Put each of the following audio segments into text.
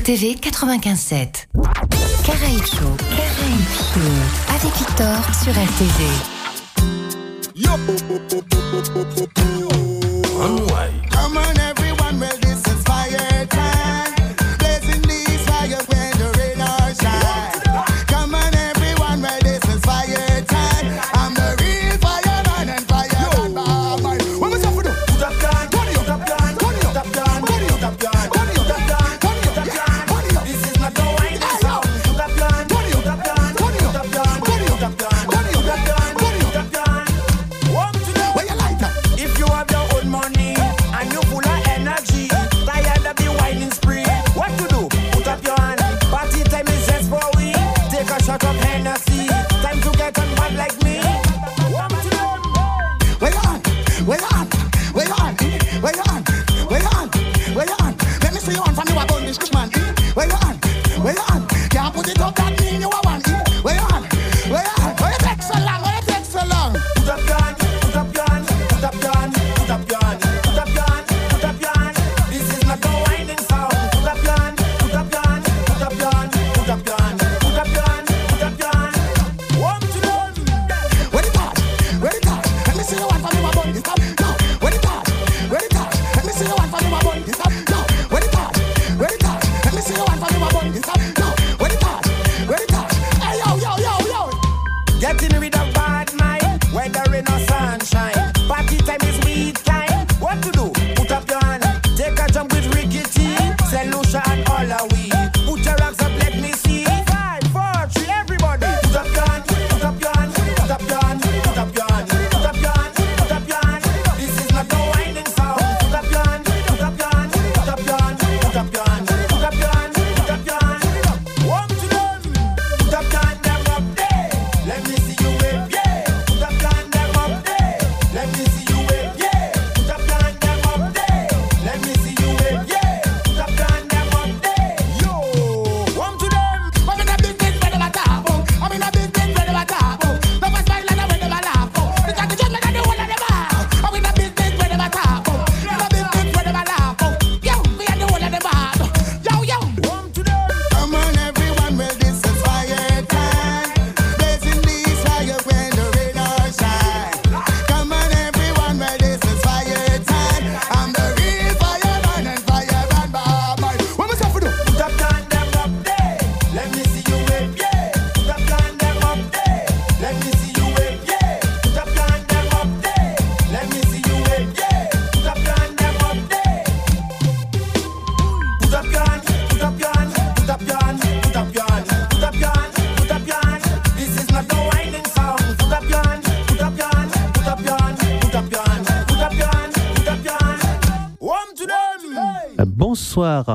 RTV 957. Caraïbes Show. Avec Victor sur RTV.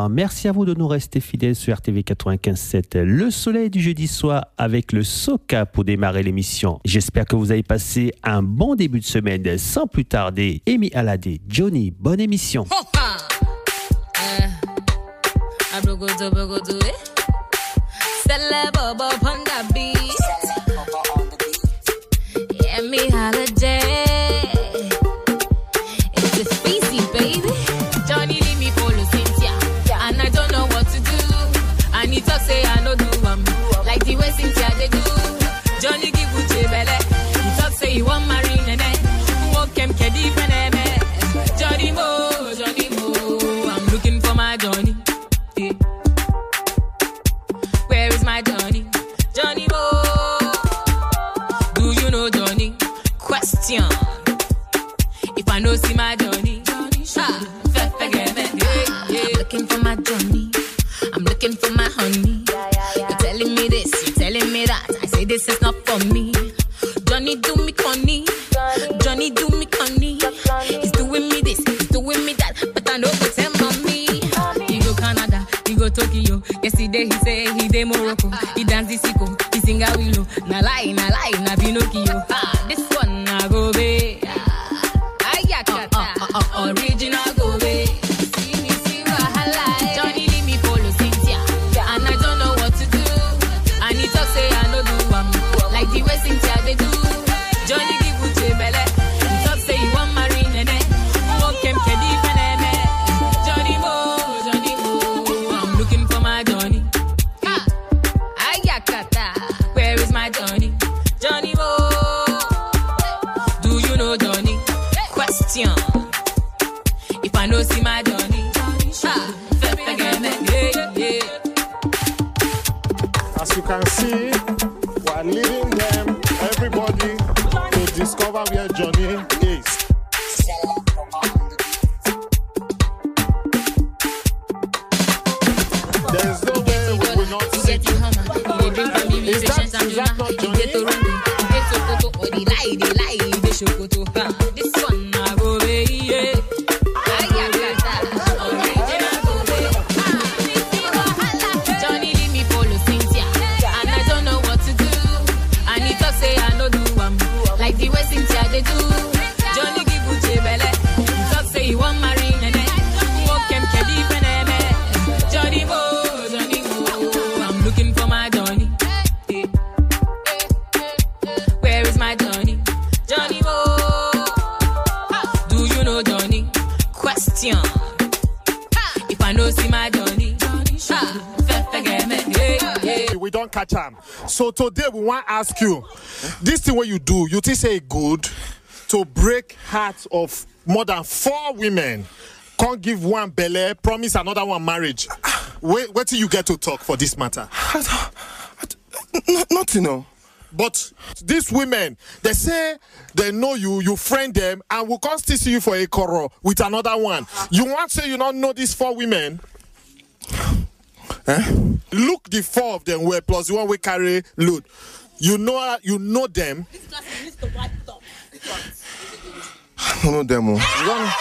Merci à vous de nous rester fidèles sur RTV 95.7. Le soleil du jeudi soir avec le Soca pour démarrer l'émission. J'espère que vous avez passé un bon début de semaine. Sans plus tarder, Amy Aladé, Johnny, bonne émission. exact today we want to ask you, this thing what you do, you think say good to break hearts of more than four women, can't give one belle, promise another one marriage. Wait, wait till you get to talk for this matter. N- nothing, no. But these women, they say they know you, you friend them, and will come still see you for a quarrel with another one. You want to say you don't know these four women? Eh? Look the four of them were plus the one we carry load. You know you know them. I don't know them. oh. You don't-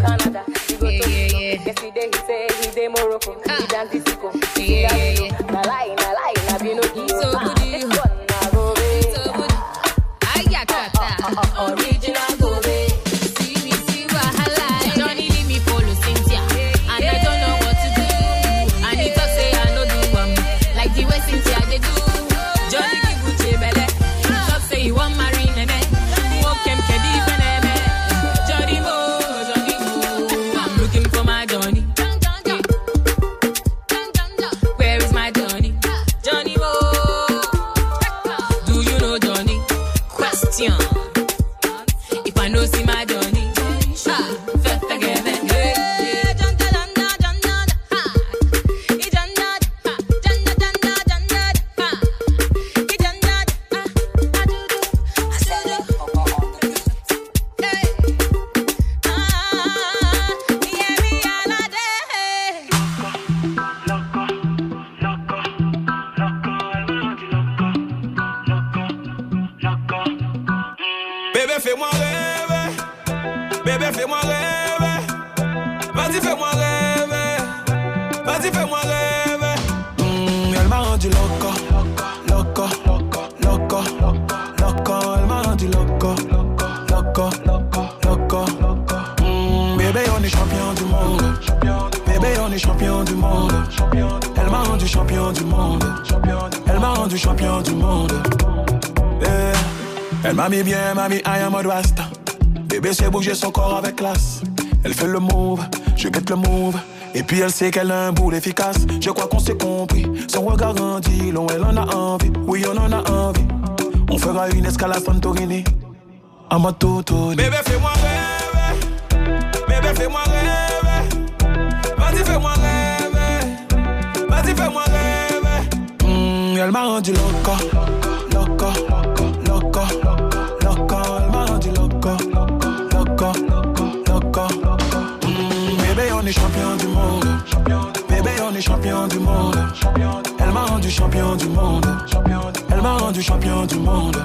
Canada, he go Yeah, to yeah, yeah. Yesterday he say he dey Morocco, Ah. he dance disco. Yeah, yeah, puis elle sait qu'elle a un boule efficace. Je crois qu'on s'est compris. Son regard grandit, long elle en a envie. Oui, on en a envie. On fera une escale à Santorini. À ma toto. Bébé, fais-moi rêver. Bébé, fais-moi rêver. Vas-y, fais-moi rêver. Vas-y, fais-moi rêver. Mm, elle m'a rendu loco, Est champion du monde. Elle m'a rendu champion du monde. Elle m'a rendu champion du monde.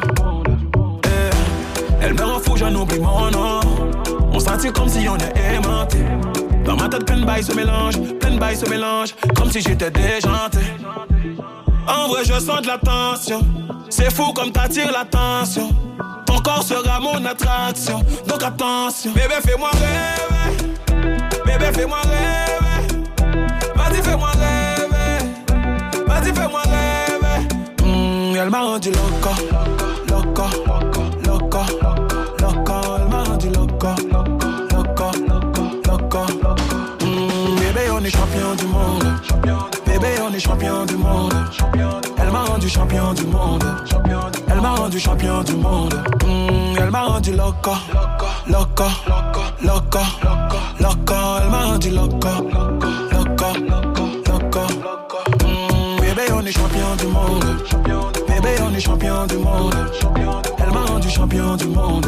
Eh, Elle me rend fou, j'en oublie mon nom. On sentit comme si on est aimanté. Dans ma tête, plein de bails se mélangent, plein de bails se mélangent, comme si j'étais déjanté. En vrai, je sens de la tension. C'est fou comme t'attires l'attention. Ton corps sera mon attraction. Donc attention. Bébé, fais-moi rêver. Bébé, fais-moi rêver. Vas-y, fais-moi rêver. Mm, elle m'a rendu loco, loco, loco, loco. Elle m'a rendu loco, loco, loco. Mm, bébé, on est champion du monde. Bébé, on est champion du monde. Elle m'a rendu champion du monde. Elle m'a rendu champion du monde. Mm, elle m'a rendu loco, loco, loco, loco. Elle m'a rendu loco, loco, Mm, bébé, on est champion du monde. Bébé, on est champion du monde. Elle m'a rendu champion du monde.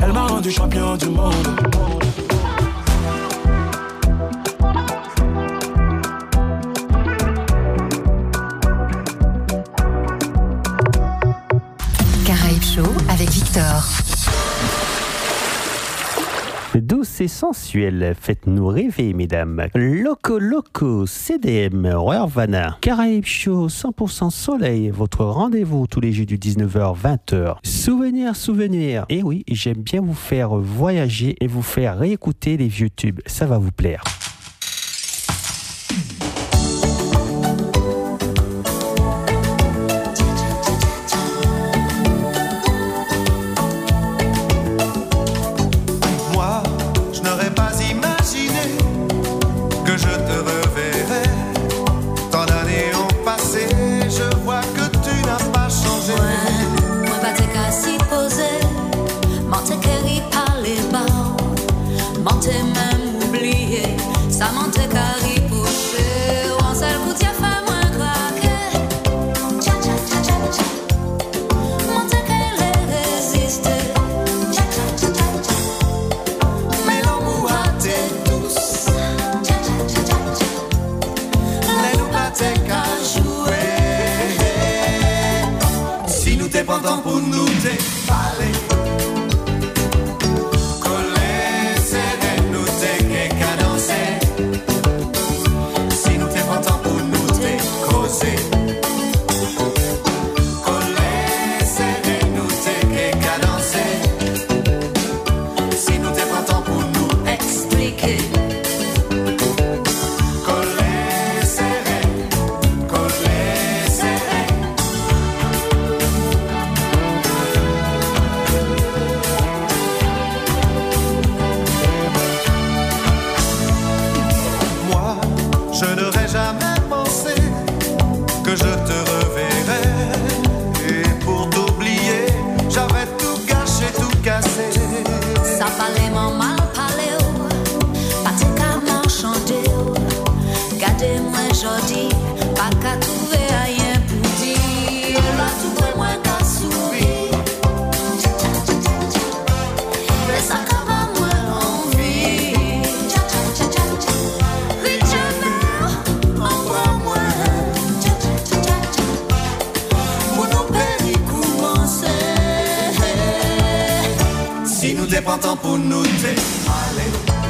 Elle m'a rendu champion du monde. Sensuel. Faites-nous rêver, mesdames. Loco Loco, CDM, Rurvana, Caraïbes Show, 100% Soleil, votre rendez-vous tous les jeux du 19h-20h. Souvenir, souvenir. Et eh oui, j'aime bien vous faire voyager et vous faire réécouter les vieux tubes. Ça va vous plaire. Ça m'intéresse. pantan pou nou te Ale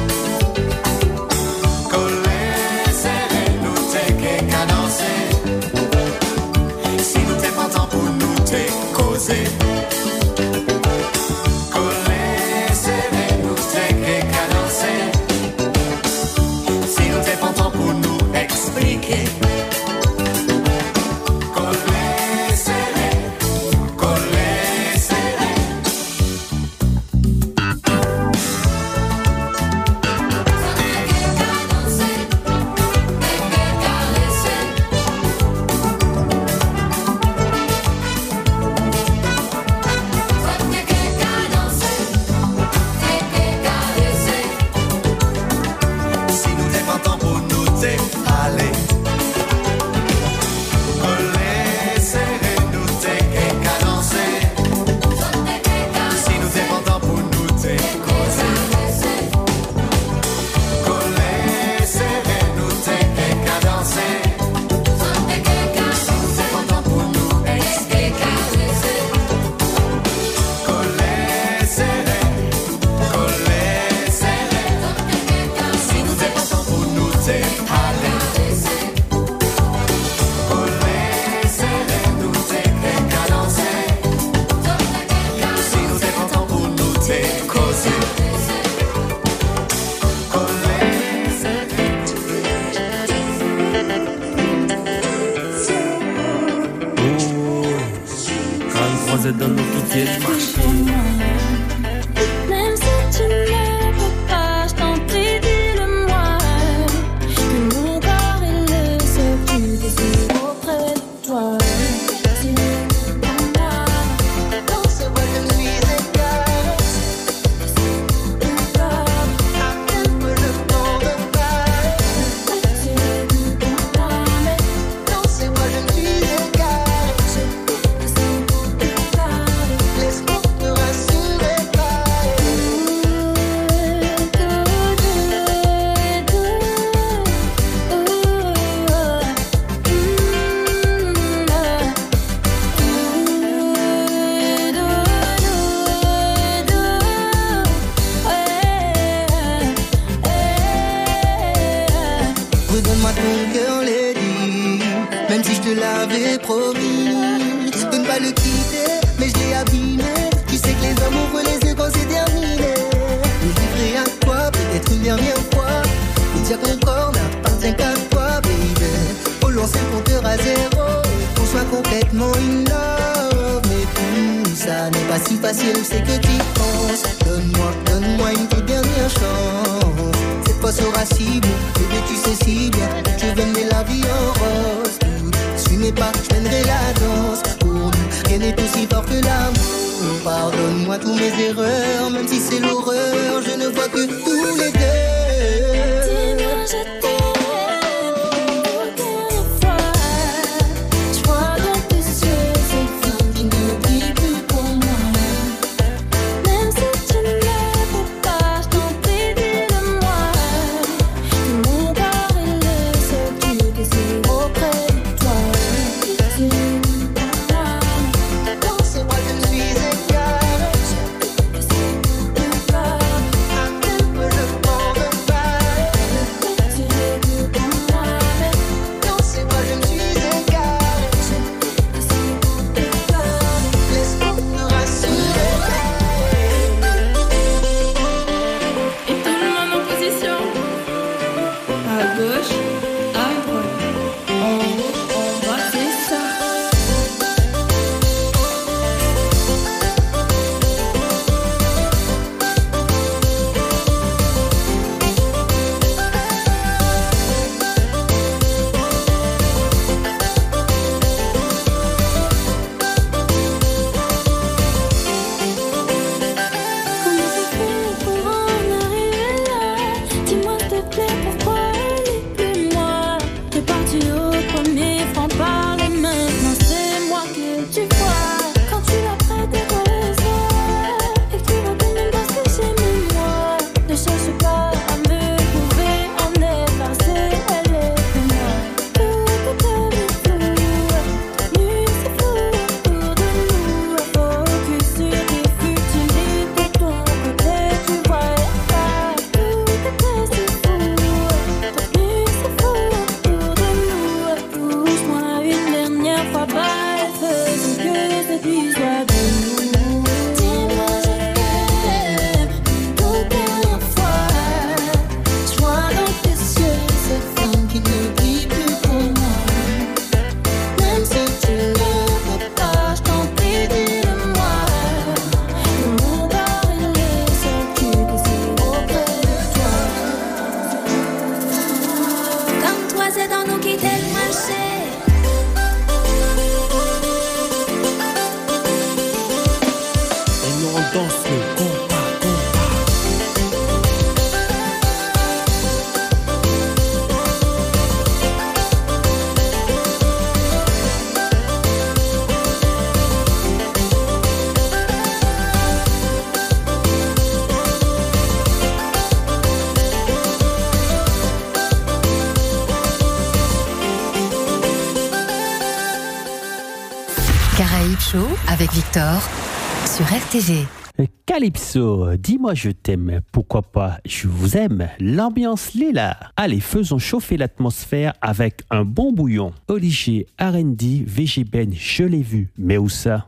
Calypso, dis-moi je t'aime, pourquoi pas? Je vous aime, l'ambiance l'est là. Allez, faisons chauffer l'atmosphère avec un bon bouillon. Olivier, R&D, VG Ben, je l'ai vu, mais où ça?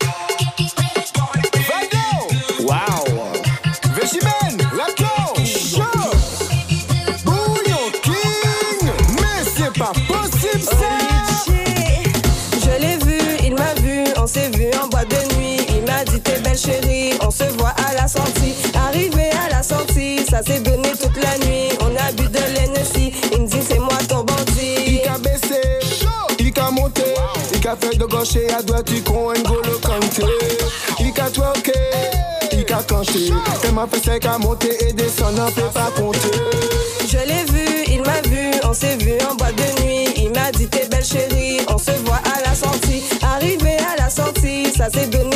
chérie, on se voit à la sortie. Arrivé à la sortie, ça s'est donné toute la nuit. On a bu de l'Hennessy, il me dit c'est moi ton bandit. Il a baissé, il a monté, il a fait de gauche et à droite, tu comptes N'Golo Kanté. Il a twerké, il a canté. C'est ma fesse qu'à monter et descendre, on peut pas compter. Je l'ai vu, il m'a vu, on s'est vu en boîte de nuit. Il m'a dit t'es belle chérie, on se voit à la sortie. Arrivé à la sortie, ça s'est donné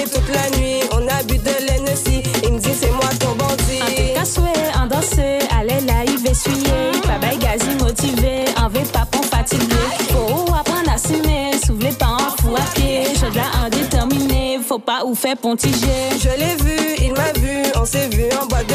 essuyer, babay gazi motive, anve papon fatige. Fou ou apren asume, sou vle pa an fou apye, chod la an determine, fou pa ou fe pontige. Je l'ai vu, il m'a vu, on s'est vu en boîte de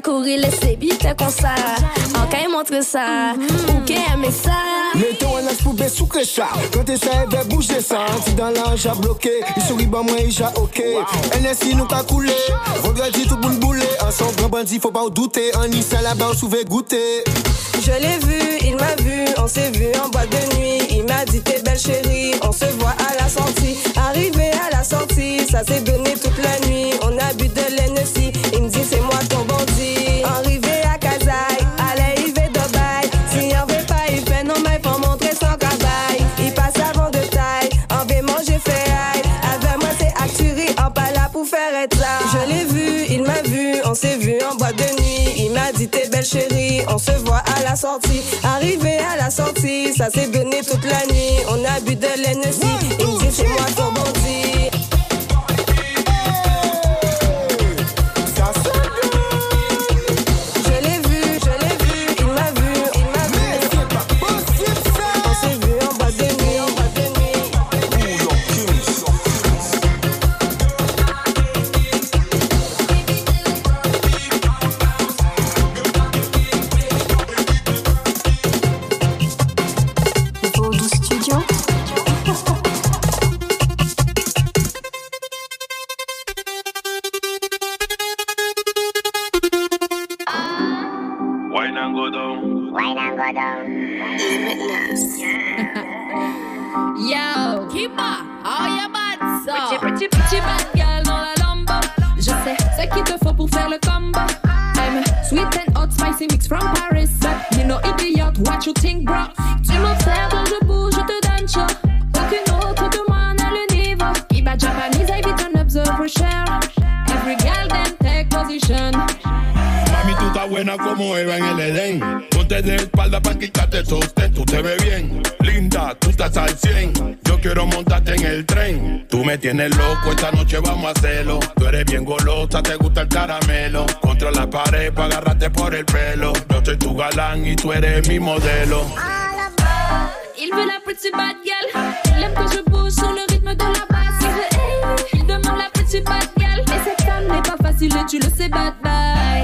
courir laisser vite comme ça En qu'à montre ça. Ou qu'à aimer ça. Mettez un as poubelle sous ça Quand t'es ça, elle va bouger ça. Si dans l'ange a bloqué. Il sourit bah moi, il a ok. NSI nous qu'a coulé. Regarde tout boule boulé En son grand bandit, faut pas douter. En Nice là-bas, on souvait goûter. Je l'ai vu, il m'a vu, on s'est vu en boîte de nuit. Il m'a dit t'es belle chérie, on se voit à la sortie. Arrivé à la sortie, ça s'est donné toute la nuit. On a bu de l'Hennessy, chérie, on se voit à la sortie. Arrivé à la sortie, ça s'est donné toute la nuit. On a bu de l'Hennessy, il me dit c'est moi ton bandit. Go down Yo, Kima, you bad so? Pretty, pretty, pretty bad girl dans la lambo. Je sais ce qu'il te faut pour faire le combo. I'm sweet and hot, spicy mix from Paris. You know idiot, what you think, bro? Tienes loco, esta noche vamos a hacerlo. Tú eres bien golosa, te gusta el caramelo. Contra la pared para agarrarte por el pelo. Yo soy tu galán y tú eres mi modelo. Il veut la pretty bad girl. Il que je bouge sur le rythme de la basse. Il hey, demande la pretty bad girl. Et cette femme n'est pas facile tu le sais, bad bye.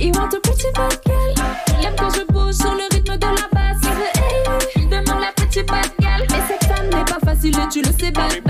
Il want a pretty bad girl. Il aime que je bouge sur le rythme de la basse. Hey, demande la pretty bad girl. Et cette femme n'est pas facile tu le sais, bad bye.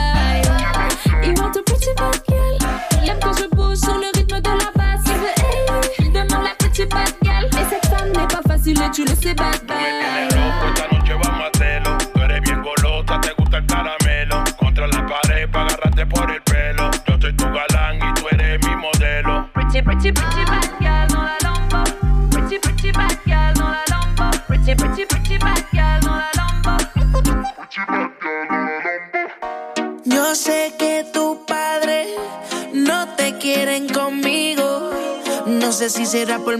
será por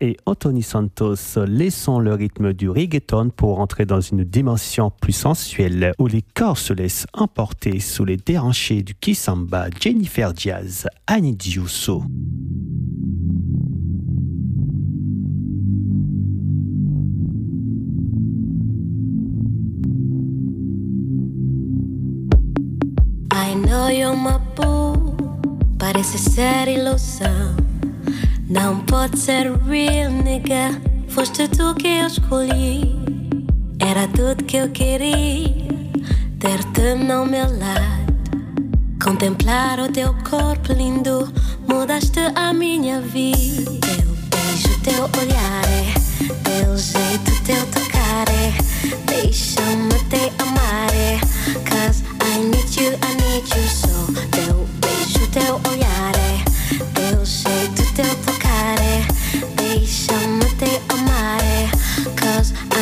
Et Anthony Santos laissons le rythme du reggaeton pour entrer dans une dimension plus sensuelle où les corps se laissent emporter sous les déhanchés du Kisamba, Jennifer Diaz, Annie Diusso. I know you're my. Não pode ser real, nigga. Foste tu que eu escolhi. Era tudo que eu queria. Ter-te no meu lado. Contemplar o teu corpo lindo. Mudaste a minha vida. Teu beijo, teu olhar é. Teu jeito, teu tocar é. Deixa-me te amar é. Cause I need you, I need you so. Teu beijo, teu olhar. Teu jeito,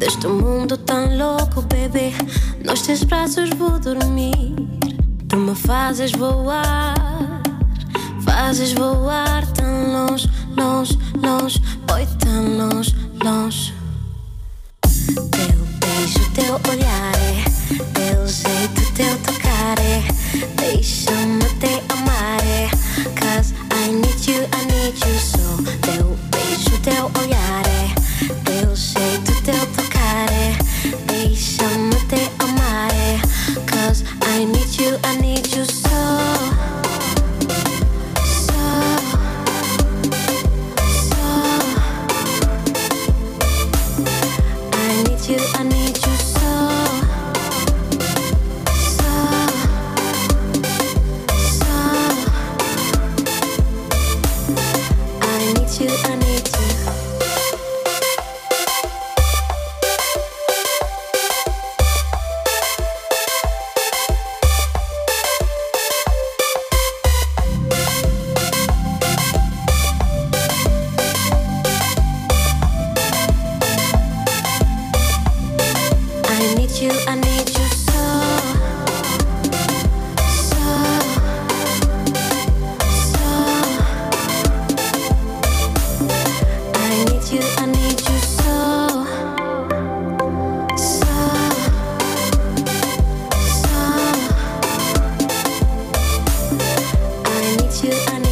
Deste mundo tão louco, bebê. Nos teus braços vou dormir. Tu me fazes voar, fazes voar tão longe, longe, longe. Oi, tão longe, longe. Teu beijo, teu olhar é. Teu jeito, teu tocar é. Deixa-me you, I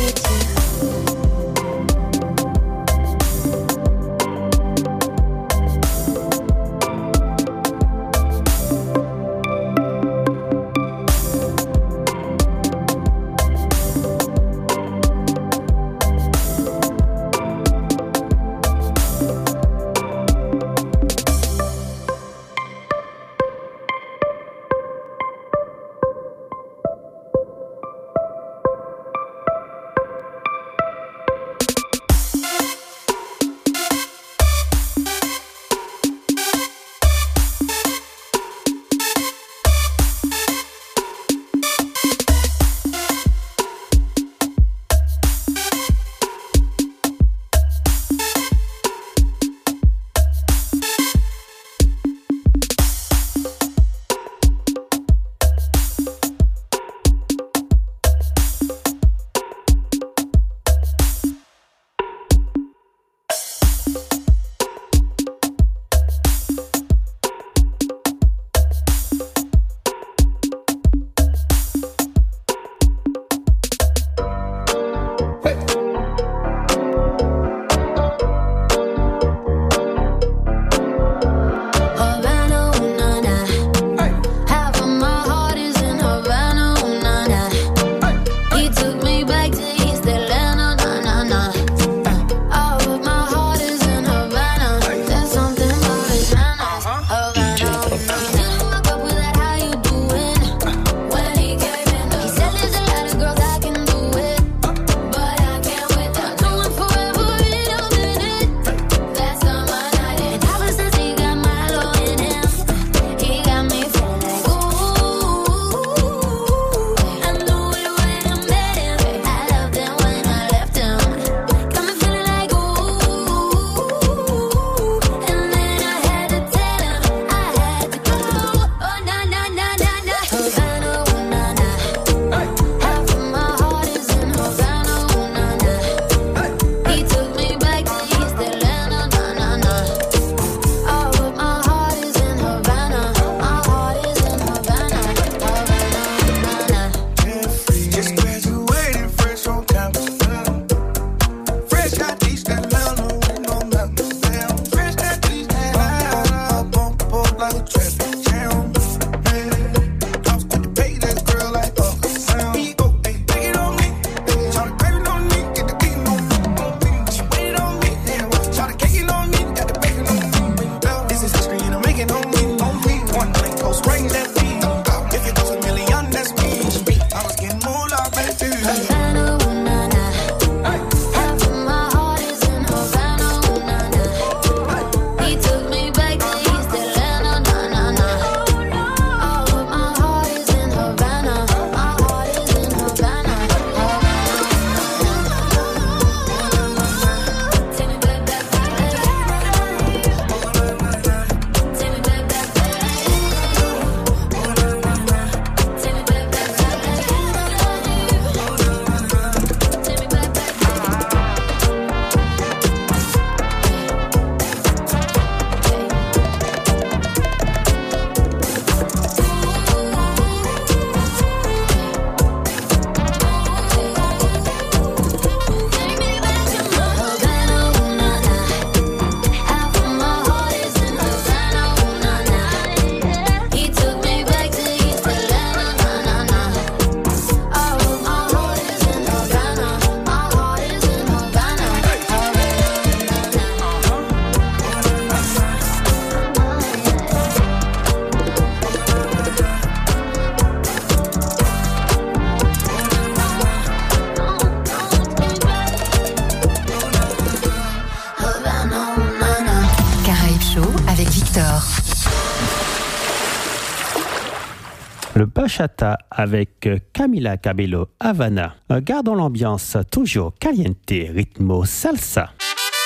Bachata avec euh, Camila Cabello Havana. Euh, gardons l'ambiance toujours caliente, ritmo salsa.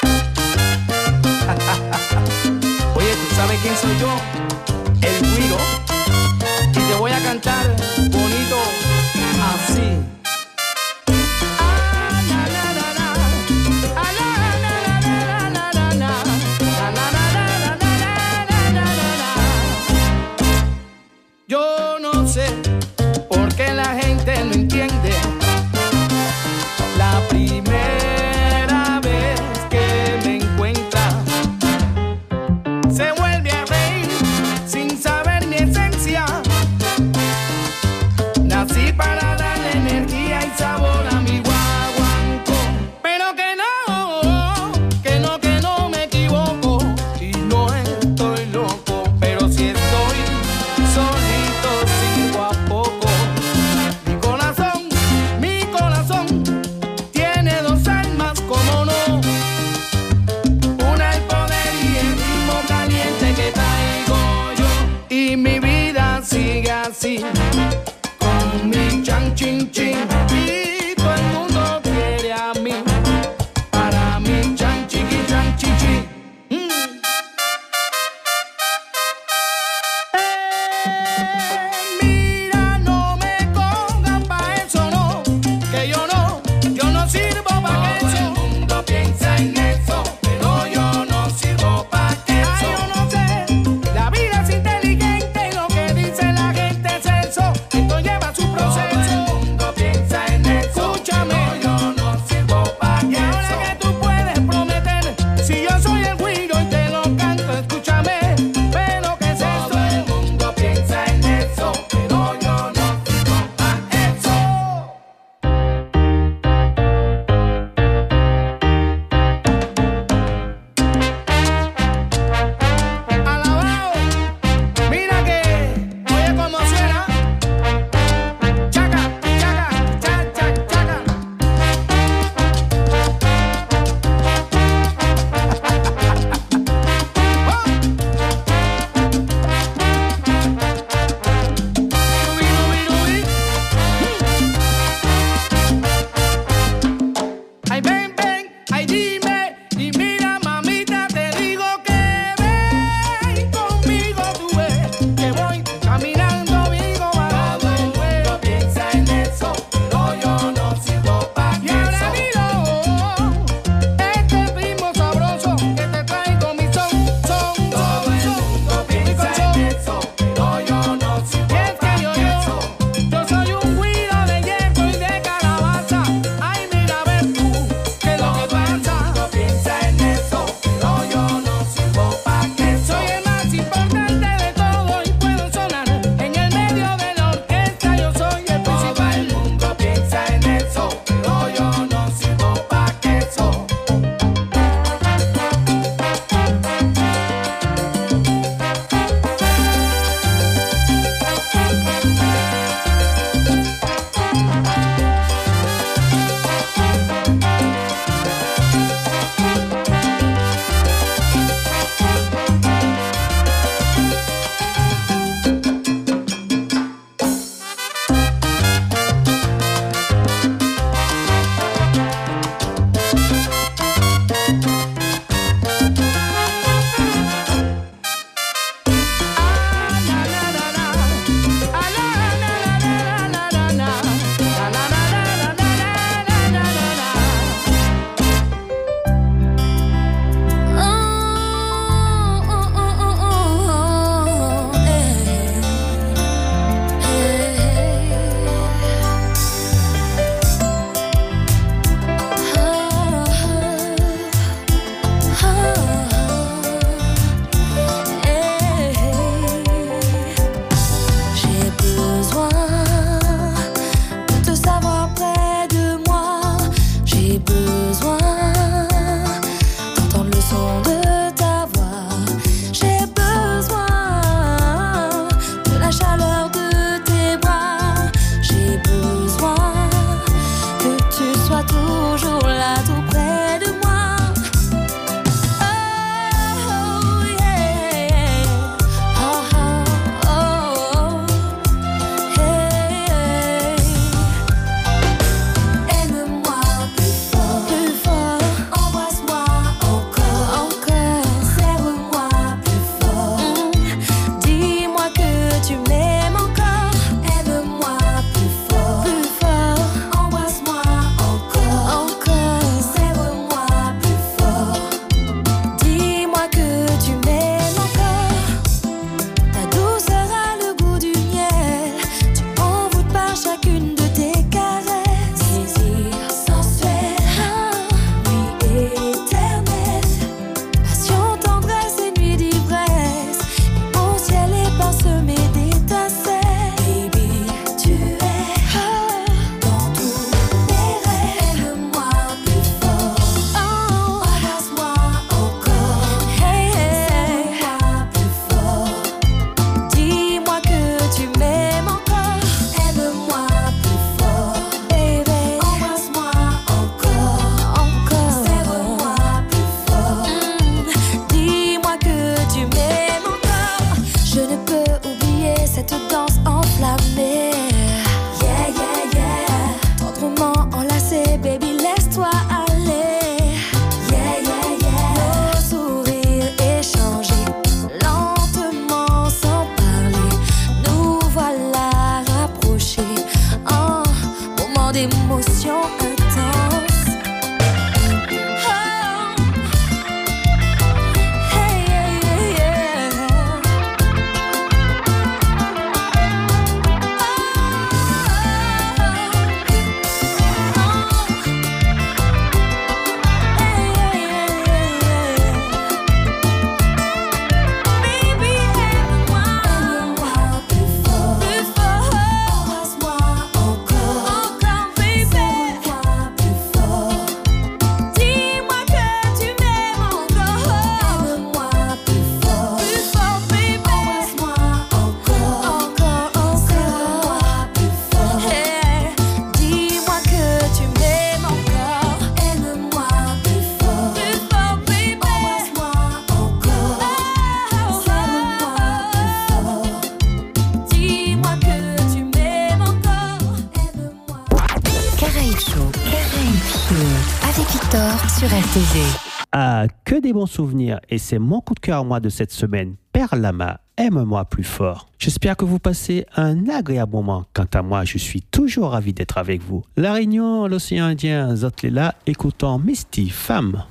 Oye. El te cantar souvenir et c'est mon coup de cœur à moi de cette semaine. Père Lama, aime-moi plus fort. J'espère que vous passez un agréable moment. Quant à moi, je suis toujours ravi d'être avec vous. La Réunion, l'océan Indien, Zotlela, écoutant Misty, femme.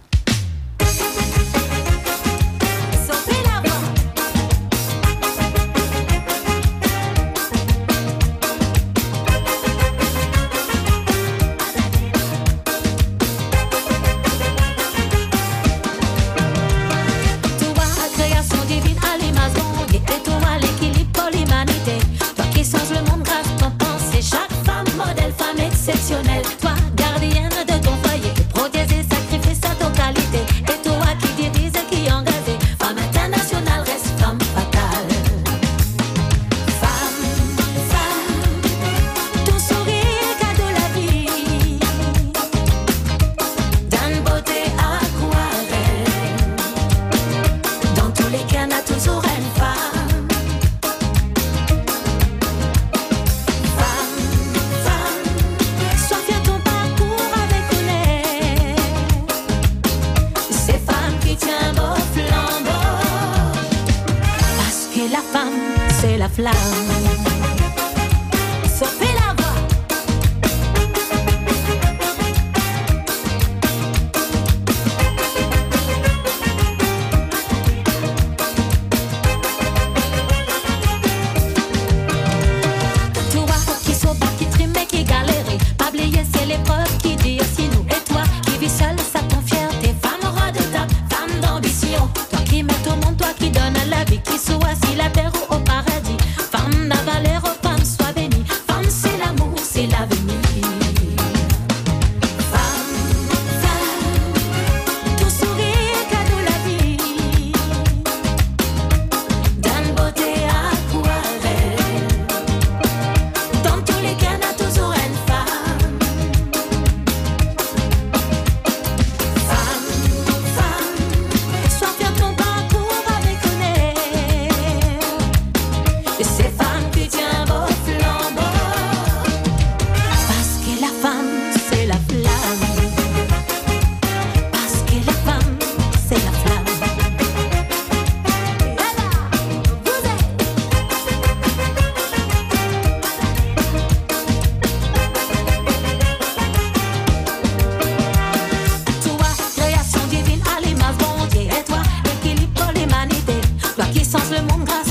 monde grâce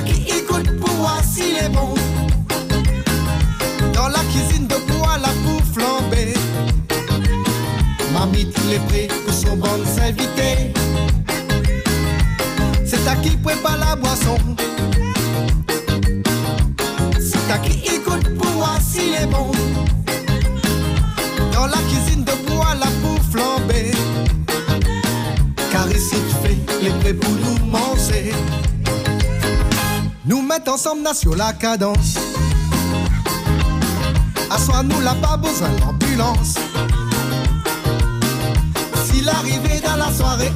la qui écoute pour voir s'il est bon. Dans la cuisine de bois, la pour flamber. Mamie, les prêts pour son bon s'inviter. C'est à qui prépare la boisson. C'est à qui écoute pour voir s'il est bon. Dans la cuisine de bois, la boue flamber. Car ici, tu fais les prêts pour nous manger. Nous ensemble là sur la cadence. Assois-nous là, pas besoin d'ambulance. Si l'arrivée dans la soirée,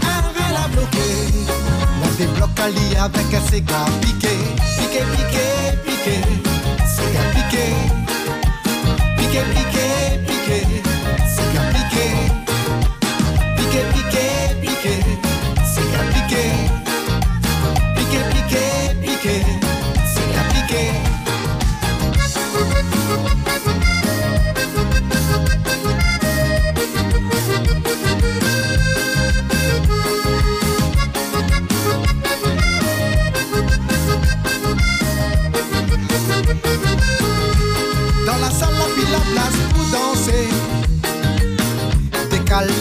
elle a bloqué. On débloque à lier avec un cigare piqué. Piqué, piqué, piqué. Cigare piqué. Piqué, piqué, piqué. Cigare piqué. Piqué, piqué, piqué. Cigare. Piqué,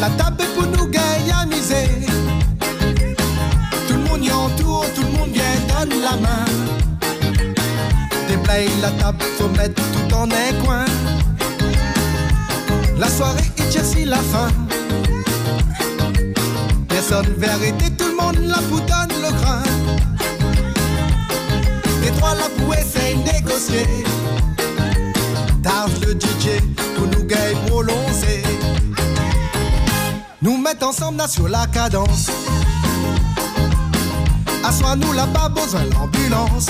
la table pour nous gaillaniser. Tout le monde y entoure, tout le monde vient donne la main. Déblaye la table, faut mettre tout en un coin. La soirée est Chelsea la fin. Personne vérité, tout le monde la vous donne le grain. Les trois la essayer de négocier. Targe le DJ pour nous gagner prolonger. Ensemble sur la cadence. Assois-nous là, pas besoin l'ambulance.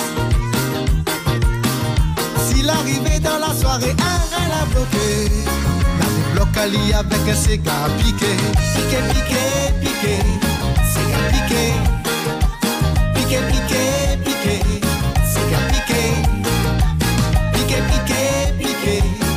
Si l'arrivée dans la soirée, un elle a bloqué. La débloque avec un cigare piqué. Piqué, piqué, piqué. Cigare piqué. Piqué, piqué, piqué. Cigare piqué. Piqué, piqué, piqué. Cigare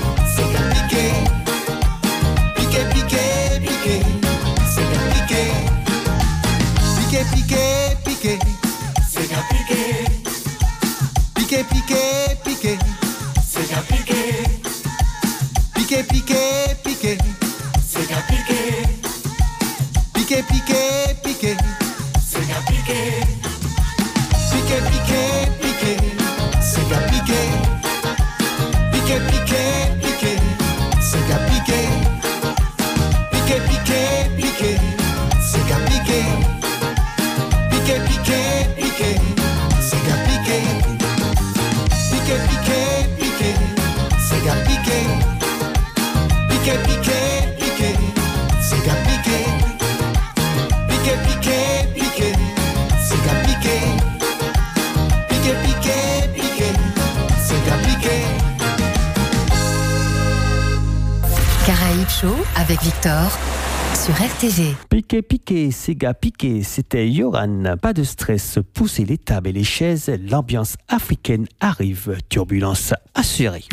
RTV. Piqué, piqué, Sega piqué, c'était Yoran. Pas de stress, poussez les tables et les chaises, l'ambiance africaine arrive, turbulence assurée.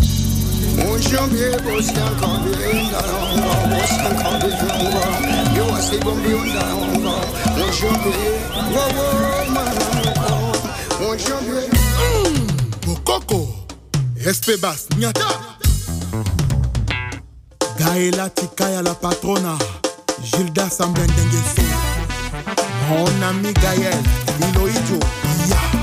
Bokoko, Espebas, Nyata. Gaëla Tikaya la patrona, gilda sambendenge so mon ami gaël iloijo ya yeah.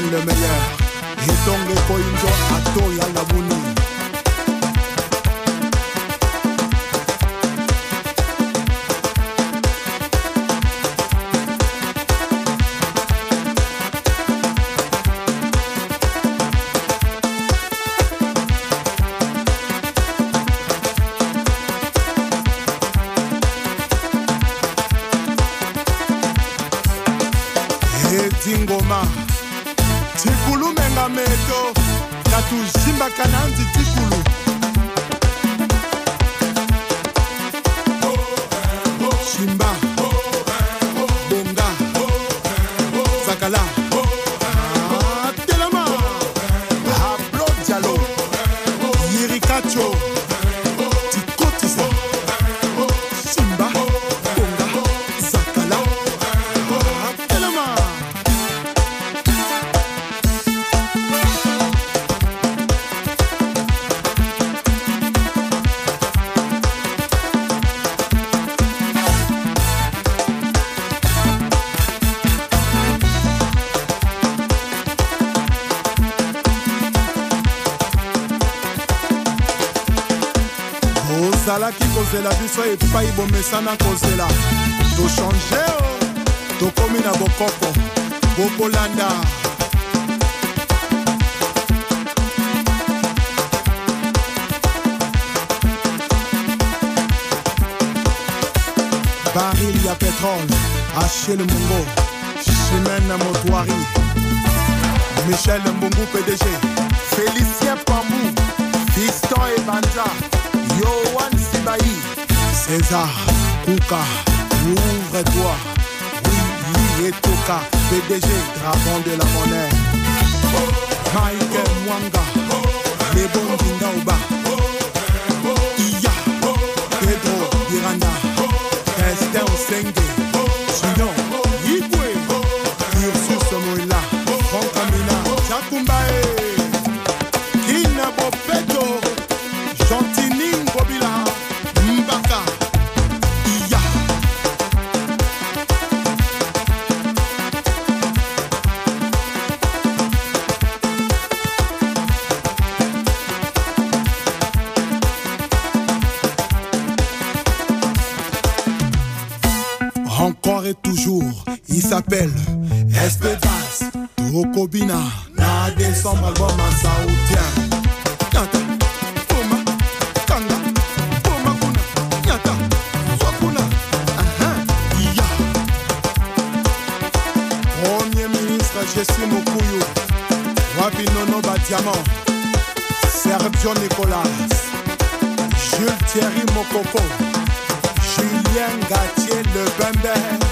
man le meilleur. Et donc, il faut une joie kozela biso epai bomesana kozela tochange tokomi na bokoko bokolanda baril ya pétrole. Achel mongo. Chimene motoari michel mbungu pdg félicien pambu fiston sibai césar kuka ouvre-toi oui oui etoka pdg dragon de la monnaie. Mike mwanga lebongindauba iya pedro biranda Destin Osenge, Junior, ministre Jessie Mokuyu, Wabi Nono Badiamant, Sergio Nicolas, Jules Thierry Mokoko. Julien Gatier le Bembe.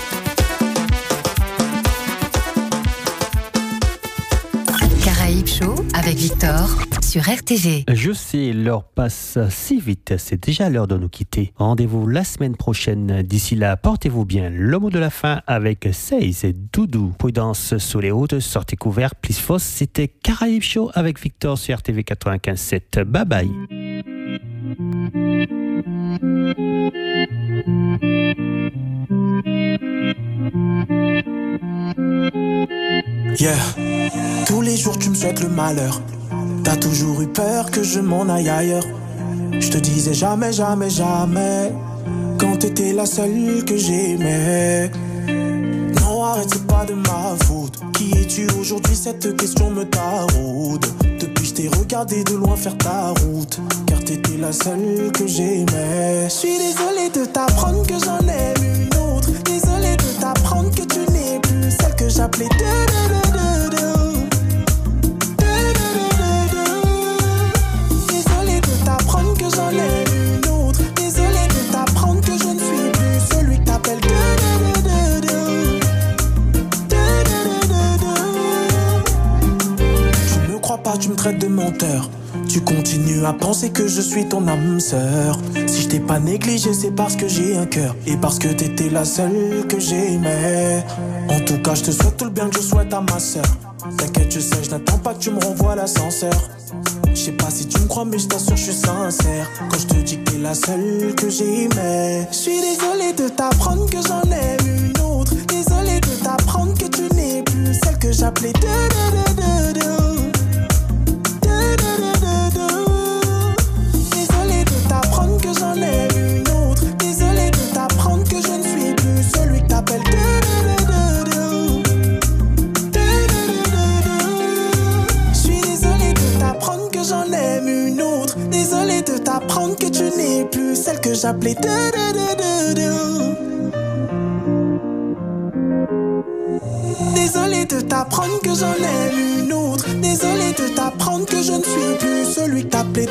Show avec Victor sur RTV. Je sais, l'heure passe si vite, c'est déjà l'heure de nous quitter. Rendez-vous la semaine prochaine. D'ici là, portez-vous bien. Le mot de la fin avec Seize et Doudou. Prudence sous les routes, sortez couverts, plus fausse. C'était Caraïbes Show avec Victor sur RTV 95.7. Bye bye. Yeah, tous les jours tu me souhaites le malheur. T'as toujours eu peur que je m'en aille ailleurs. Je te disais jamais, jamais, jamais. Quand t'étais la seule que j'aimais. Non, arrête, c'est pas de ma faute. Qui es-tu aujourd'hui? Cette question me taraude. Depuis, je t'ai regardé de loin faire ta route. Car t'étais la seule que j'aimais. Je suis désolé de t'apprendre que j'en aime une autre. Désolé de t'apprendre que tu n'es plus celle que j'appelais. Tu me traites de menteur. Tu continues à penser que je suis ton âme sœur. Si je t'ai pas négligé, c'est parce que j'ai un cœur. Et parce que t'étais la seule que j'aimais. En tout cas, je te souhaite tout le bien que je souhaite à ma sœur. T'inquiète, je sais, je n'attends pas que tu me renvoies l'ascenseur. Je sais pas si tu me crois, mais je t'assure, je suis sincère. Quand je te dis que t'es la seule que j'aimais. Je suis désolé de t'apprendre que j'en aime une autre. Désolé de t'apprendre que tu n'es plus celle que j'appelais. de- que j'appelais. Désolé de t'apprendre que j'en aime une autre. Désolé de t'apprendre que je ne suis plus celui que t'appelais.